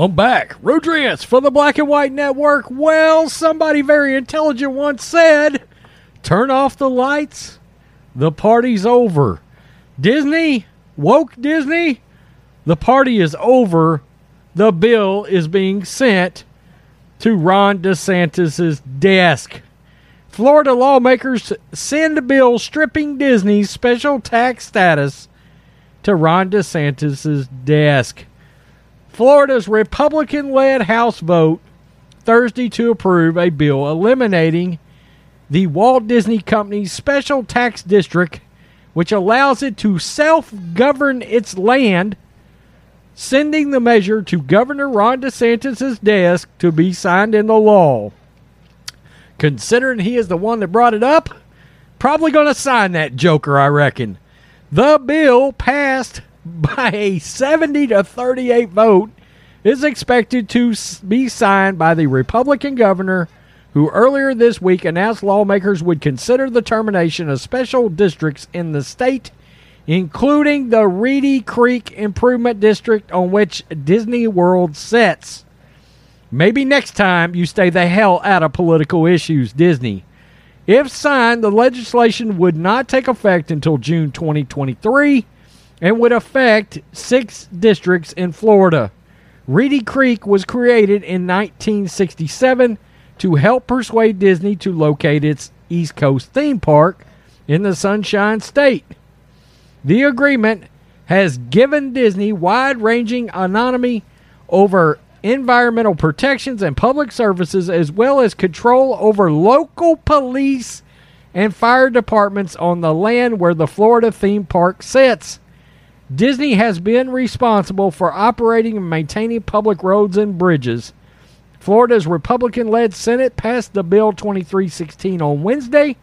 I'm back. Rodrance for the Black and White Network. Well, somebody very intelligent once said, turn off the lights, the party's over. Disney, woke Disney, the party is over. The bill is being sent to Ron DeSantis' desk. Florida lawmakers send a bill stripping Disney's special tax status to Ron DeSantis' desk. Florida's Republican led House vote Thursday to approve a bill eliminating the Walt Disney Company's special tax district, which allows it to self govern its land, sending the measure to Governor Ron DeSantis' desk to be signed into law. Considering he is the one that brought it up, probably going to sign that joker, I reckon. The bill passed by a 70 to 38 vote is expected to be signed by the Republican governor who earlier this week announced lawmakers would consider the termination of special districts in the state including the Reedy Creek Improvement District on which Disney World sits. Maybe next time you stay the hell out of political issues, Disney. If signed, the legislation would not take effect until June 2023 and would affect six districts in Florida. Reedy Creek was created in 1967 to help persuade Disney to locate its East Coast theme park in the Sunshine State. The agreement has given Disney wide ranging autonomy over environmental protections and public services, as well as control over local police and fire departments on the land where the Florida theme park sits. Disney has been responsible for operating and maintaining public roads and bridges. Florida's Republican led Senate passed the Bill 2316 on Wednesday.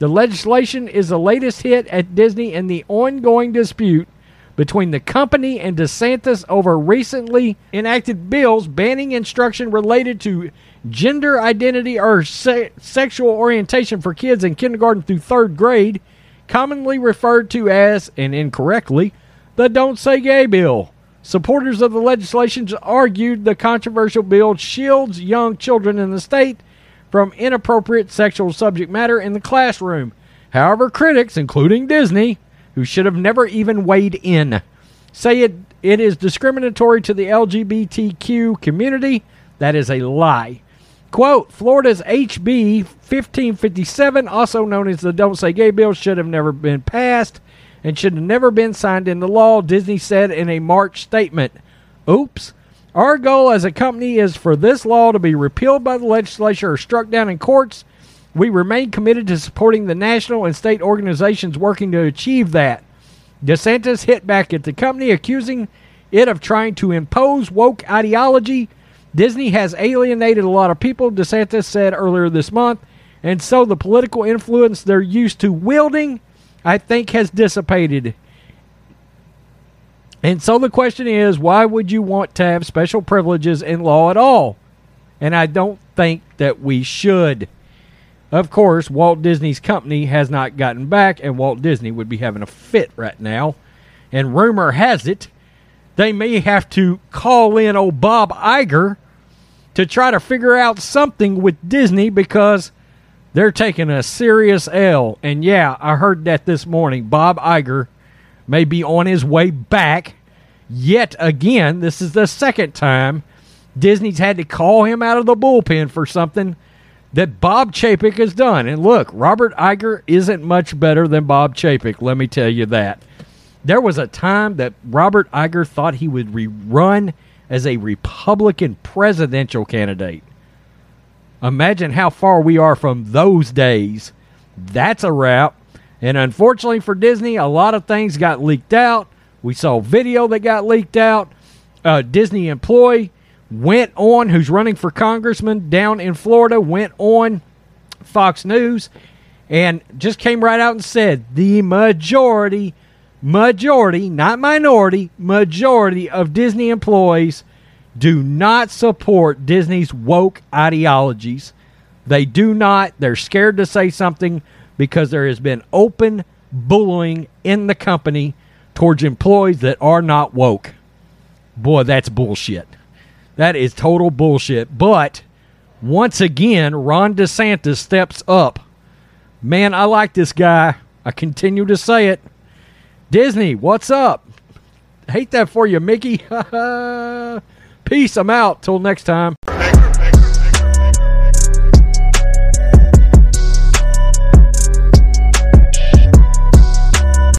The legislation is the latest hit at Disney in the ongoing dispute between the company and DeSantis over recently enacted bills banning instruction related to gender identity or se- sexual orientation for kids in kindergarten through third grade, commonly referred to as, and incorrectly, the Don't Say Gay bill. Supporters of the legislation argued the controversial bill shields young children in the state from inappropriate sexual subject matter in the classroom. However, critics, including Disney, who should have never even weighed in. Say it, it is discriminatory to the LGBTQ community. That is a lie. Quote Florida's HB 1557, also known as the Don't Say Gay Bill, should have never been passed and should have never been signed into law, Disney said in a March statement. Oops. Our goal as a company is for this law to be repealed by the legislature or struck down in courts we remain committed to supporting the national and state organizations working to achieve that. DeSantis hit back at the company, accusing it of trying to impose woke ideology. Disney has alienated a lot of people, DeSantis said earlier this month, and so the political influence they're used to wielding, I think, has dissipated. And so the question is why would you want to have special privileges in law at all? And I don't think that we should. Of course, Walt Disney's company has not gotten back, and Walt Disney would be having a fit right now. And rumor has it they may have to call in old Bob Iger to try to figure out something with Disney because they're taking a serious L. And yeah, I heard that this morning. Bob Iger may be on his way back yet again. This is the second time Disney's had to call him out of the bullpen for something that Bob Chapek has done. And look, Robert Iger isn't much better than Bob Chapek, let me tell you that. There was a time that Robert Iger thought he would run as a Republican presidential candidate. Imagine how far we are from those days. That's a wrap. And unfortunately for Disney, a lot of things got leaked out. We saw video that got leaked out. A Disney employee went on, who's running for congressman down in Florida, went on Fox News and just came right out and said the majority, majority, not minority, majority of Disney employees do not support Disney's woke ideologies. They do not. They're scared to say something because there has been open bullying in the company towards employees that are not woke. Boy, that's bullshit. That is total bullshit. But once again, Ron DeSantis steps up. Man, I like this guy. I continue to say it. Disney, what's up? Hate that for you, Mickey. Peace. I'm out. Till next time.